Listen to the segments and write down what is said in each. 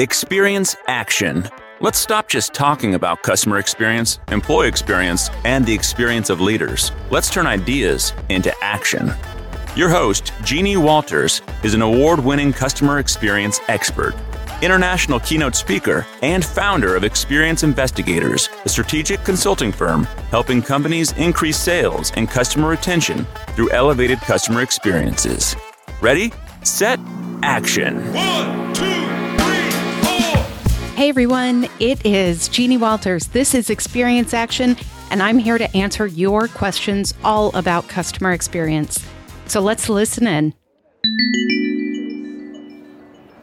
Experience action. Let's stop just talking about customer experience, employee experience, and the experience of leaders. Let's turn ideas into action. Your host, Jeannie Walters, is an award winning customer experience expert, international keynote speaker, and founder of Experience Investigators, a strategic consulting firm helping companies increase sales and customer retention through elevated customer experiences. Ready, set, action. One, two. Hey everyone, it is Jeannie Walters. This is Experience Action, and I'm here to answer your questions all about customer experience. So let's listen in.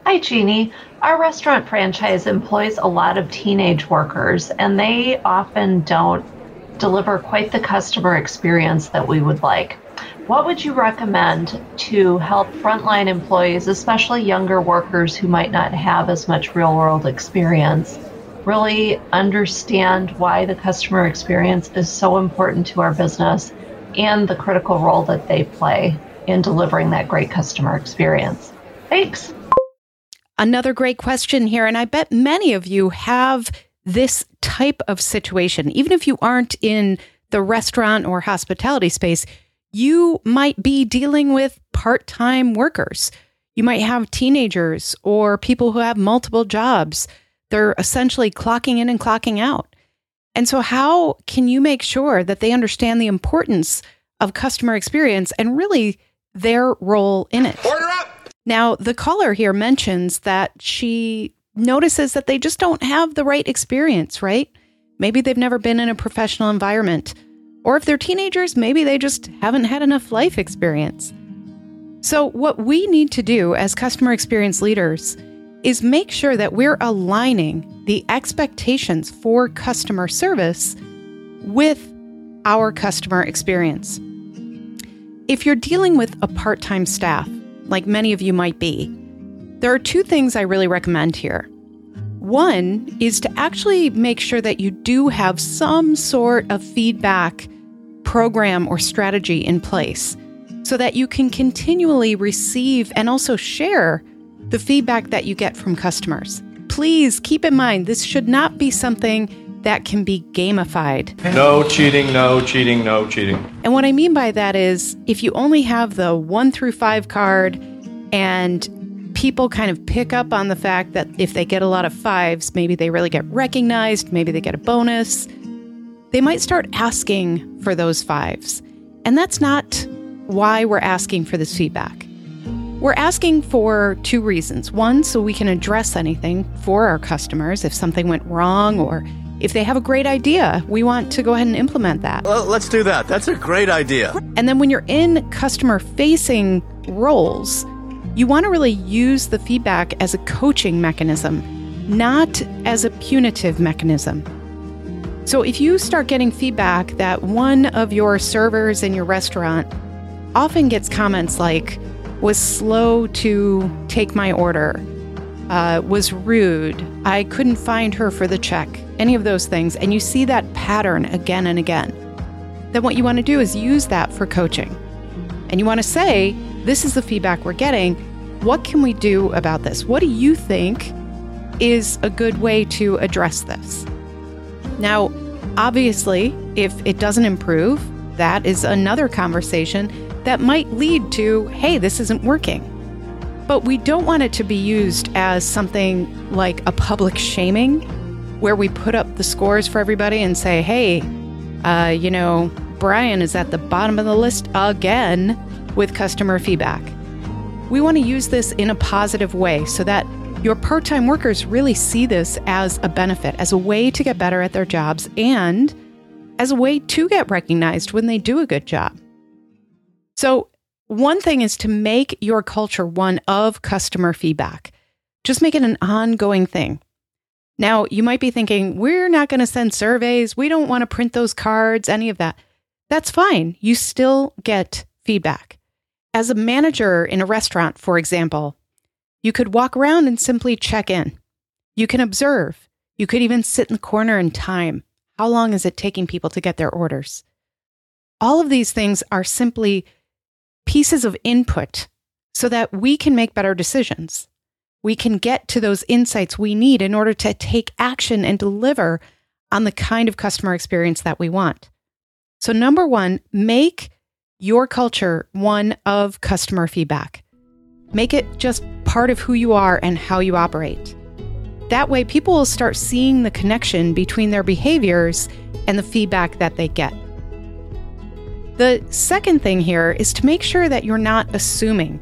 Hi, Jeannie. Our restaurant franchise employs a lot of teenage workers, and they often don't deliver quite the customer experience that we would like. What would you recommend to help frontline employees, especially younger workers who might not have as much real world experience, really understand why the customer experience is so important to our business and the critical role that they play in delivering that great customer experience? Thanks. Another great question here, and I bet many of you have this type of situation. Even if you aren't in the restaurant or hospitality space, you might be dealing with part time workers. You might have teenagers or people who have multiple jobs. They're essentially clocking in and clocking out. And so, how can you make sure that they understand the importance of customer experience and really their role in it? Order up. Now, the caller here mentions that she notices that they just don't have the right experience, right? Maybe they've never been in a professional environment. Or if they're teenagers, maybe they just haven't had enough life experience. So, what we need to do as customer experience leaders is make sure that we're aligning the expectations for customer service with our customer experience. If you're dealing with a part time staff, like many of you might be, there are two things I really recommend here. One is to actually make sure that you do have some sort of feedback program or strategy in place so that you can continually receive and also share the feedback that you get from customers. Please keep in mind this should not be something that can be gamified. No cheating, no cheating, no cheating. And what I mean by that is if you only have the one through five card and people kind of pick up on the fact that if they get a lot of fives, maybe they really get recognized, maybe they get a bonus, they might start asking for those fives. And that's not why we're asking for this feedback. We're asking for two reasons. One, so we can address anything for our customers if something went wrong or if they have a great idea, we want to go ahead and implement that. Well, let's do that. That's a great idea. And then when you're in customer facing roles, you want to really use the feedback as a coaching mechanism, not as a punitive mechanism. So if you start getting feedback that one of your servers in your restaurant often gets comments like, was slow to take my order, uh, was rude, I couldn't find her for the check, any of those things, and you see that pattern again and again, then what you want to do is use that for coaching. And you want to say, this is the feedback we're getting. What can we do about this? What do you think is a good way to address this? Now, obviously, if it doesn't improve, that is another conversation that might lead to, hey, this isn't working. But we don't want it to be used as something like a public shaming where we put up the scores for everybody and say, hey, uh, you know, Brian is at the bottom of the list again with customer feedback. We want to use this in a positive way so that your part time workers really see this as a benefit, as a way to get better at their jobs, and as a way to get recognized when they do a good job. So, one thing is to make your culture one of customer feedback. Just make it an ongoing thing. Now, you might be thinking, we're not going to send surveys. We don't want to print those cards, any of that. That's fine. You still get feedback. As a manager in a restaurant, for example, you could walk around and simply check in. You can observe. You could even sit in the corner and time. How long is it taking people to get their orders? All of these things are simply pieces of input so that we can make better decisions. we can get to those insights we need in order to take action and deliver on the kind of customer experience that we want. So, number one, make your culture one of customer feedback. Make it just part of who you are and how you operate. That way, people will start seeing the connection between their behaviors and the feedback that they get. The second thing here is to make sure that you're not assuming,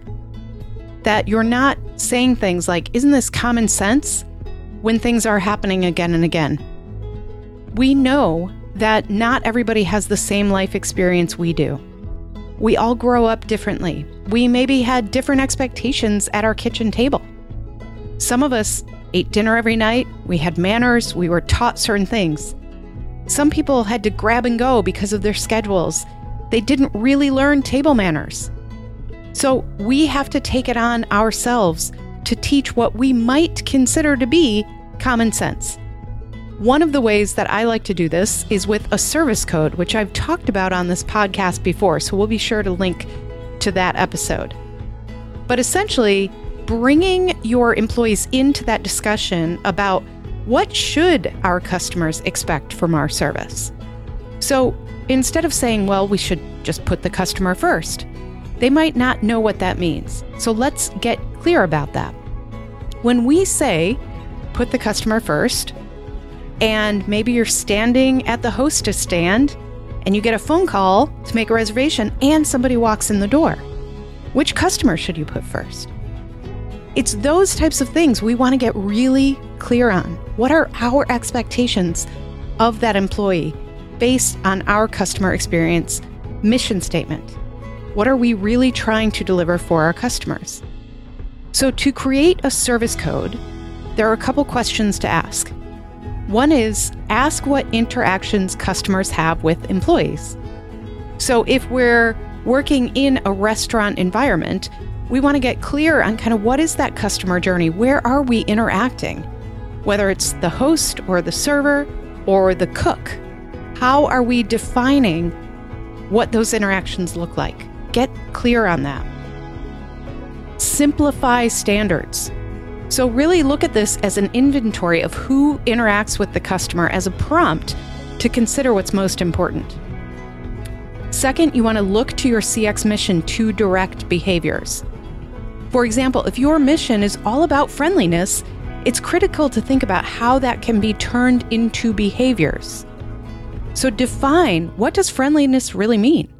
that you're not saying things like, Isn't this common sense? when things are happening again and again. We know that not everybody has the same life experience we do. We all grow up differently. We maybe had different expectations at our kitchen table. Some of us ate dinner every night, we had manners, we were taught certain things. Some people had to grab and go because of their schedules. They didn't really learn table manners. So we have to take it on ourselves to teach what we might consider to be common sense. One of the ways that I like to do this is with a service code, which I've talked about on this podcast before, so we'll be sure to link to that episode. But essentially, bringing your employees into that discussion about what should our customers expect from our service. So instead of saying, well, we should just put the customer first, they might not know what that means. So let's get clear about that. When we say put the customer first, and maybe you're standing at the hostess stand and you get a phone call to make a reservation and somebody walks in the door. Which customer should you put first? It's those types of things we want to get really clear on. What are our expectations of that employee based on our customer experience mission statement? What are we really trying to deliver for our customers? So, to create a service code, there are a couple questions to ask. One is ask what interactions customers have with employees. So if we're working in a restaurant environment, we want to get clear on kind of what is that customer journey? Where are we interacting? Whether it's the host or the server or the cook, how are we defining what those interactions look like? Get clear on that. Simplify standards. So, really look at this as an inventory of who interacts with the customer as a prompt to consider what's most important. Second, you want to look to your CX mission to direct behaviors. For example, if your mission is all about friendliness, it's critical to think about how that can be turned into behaviors. So define what does friendliness really mean?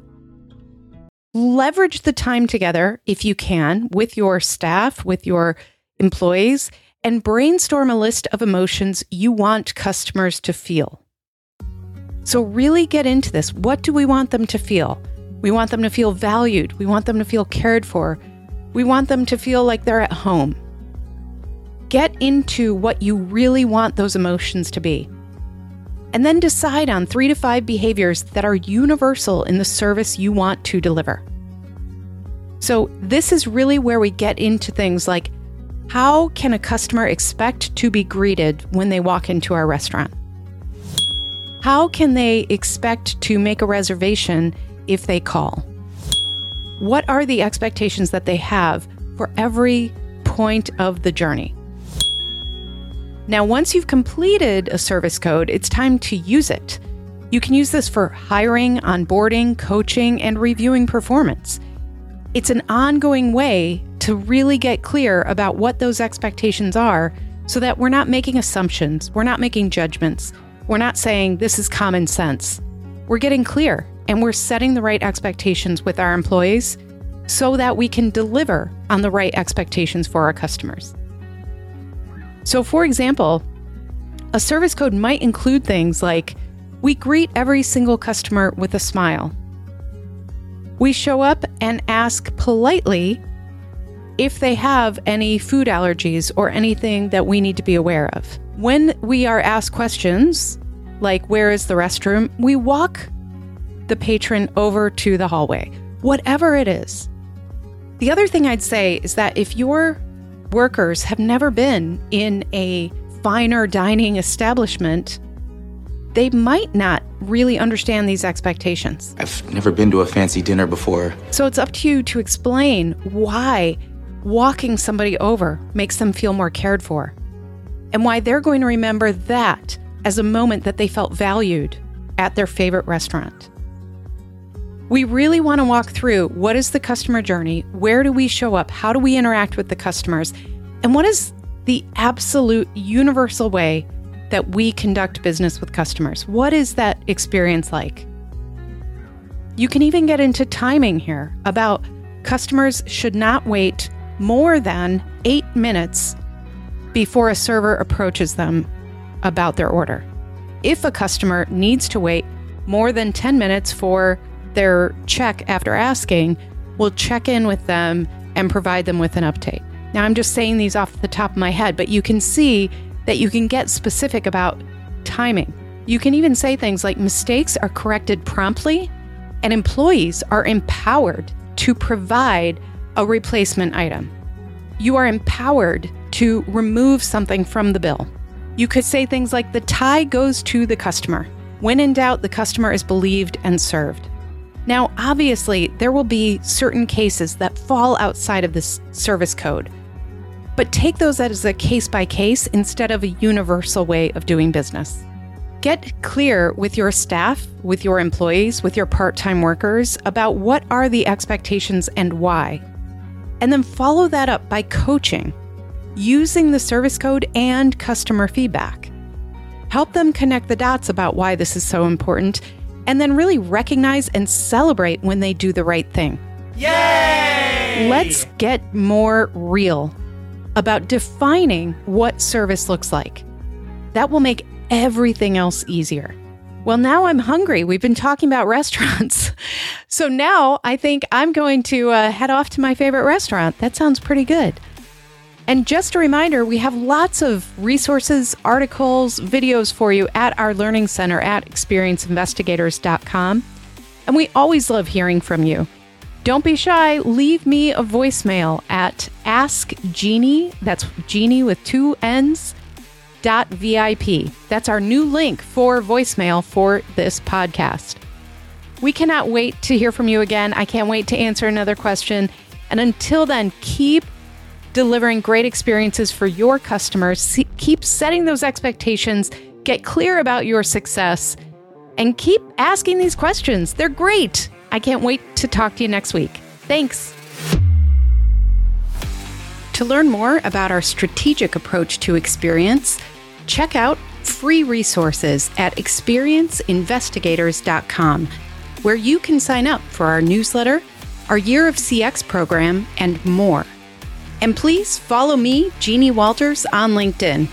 Leverage the time together if you can with your staff, with your employees and brainstorm a list of emotions you want customers to feel. So, really get into this. What do we want them to feel? We want them to feel valued. We want them to feel cared for. We want them to feel like they're at home. Get into what you really want those emotions to be. And then decide on three to five behaviors that are universal in the service you want to deliver. So, this is really where we get into things like how can a customer expect to be greeted when they walk into our restaurant? How can they expect to make a reservation if they call? What are the expectations that they have for every point of the journey? Now, once you've completed a service code, it's time to use it. You can use this for hiring, onboarding, coaching, and reviewing performance. It's an ongoing way to really get clear about what those expectations are so that we're not making assumptions, we're not making judgments, we're not saying this is common sense. We're getting clear and we're setting the right expectations with our employees so that we can deliver on the right expectations for our customers. So, for example, a service code might include things like we greet every single customer with a smile. We show up and ask politely if they have any food allergies or anything that we need to be aware of. When we are asked questions, like where is the restroom, we walk the patron over to the hallway, whatever it is. The other thing I'd say is that if your workers have never been in a finer dining establishment, they might not really understand these expectations. I've never been to a fancy dinner before. So it's up to you to explain why walking somebody over makes them feel more cared for, and why they're going to remember that as a moment that they felt valued at their favorite restaurant. We really want to walk through what is the customer journey, where do we show up, how do we interact with the customers, and what is the absolute universal way that we conduct business with customers. What is that experience like? You can even get into timing here about customers should not wait more than eight minutes before a server approaches them about their order. If a customer needs to wait more than 10 minutes for their check after asking, we'll check in with them and provide them with an update. Now, I'm just saying these off the top of my head, but you can see that you can get specific about timing. You can even say things like mistakes are corrected promptly, and employees are empowered to provide a replacement item. You are empowered to remove something from the bill. You could say things like the tie goes to the customer. When in doubt, the customer is believed and served. Now, obviously, there will be certain cases that fall outside of this service code but take those as a case by case instead of a universal way of doing business. Get clear with your staff, with your employees, with your part time workers about what are the expectations and why. And then follow that up by coaching using the service code and customer feedback. Help them connect the dots about why this is so important, and then really recognize and celebrate when they do the right thing. Yay! Let's get more real about defining what service looks like. That will make everything else easier. Well, now I'm hungry. We've been talking about restaurants. So now I think I'm going to uh, head off to my favorite restaurant. That sounds pretty good. And just a reminder, we have lots of resources, articles, videos for you at our learning center at experienceinvestigators.com. And we always love hearing from you. Don't be shy. Leave me a voicemail at Ask Jeannie. That's Jeannie with two N's. Dot VIP. That's our new link for voicemail for this podcast. We cannot wait to hear from you again. I can't wait to answer another question. And until then, keep delivering great experiences for your customers. Keep setting those expectations. Get clear about your success and keep asking these questions. They're great. I can't wait to talk to you next week. Thanks. To learn more about our strategic approach to experience, check out free resources at experienceinvestigators.com, where you can sign up for our newsletter, our Year of CX program, and more. And please follow me, Jeannie Walters, on LinkedIn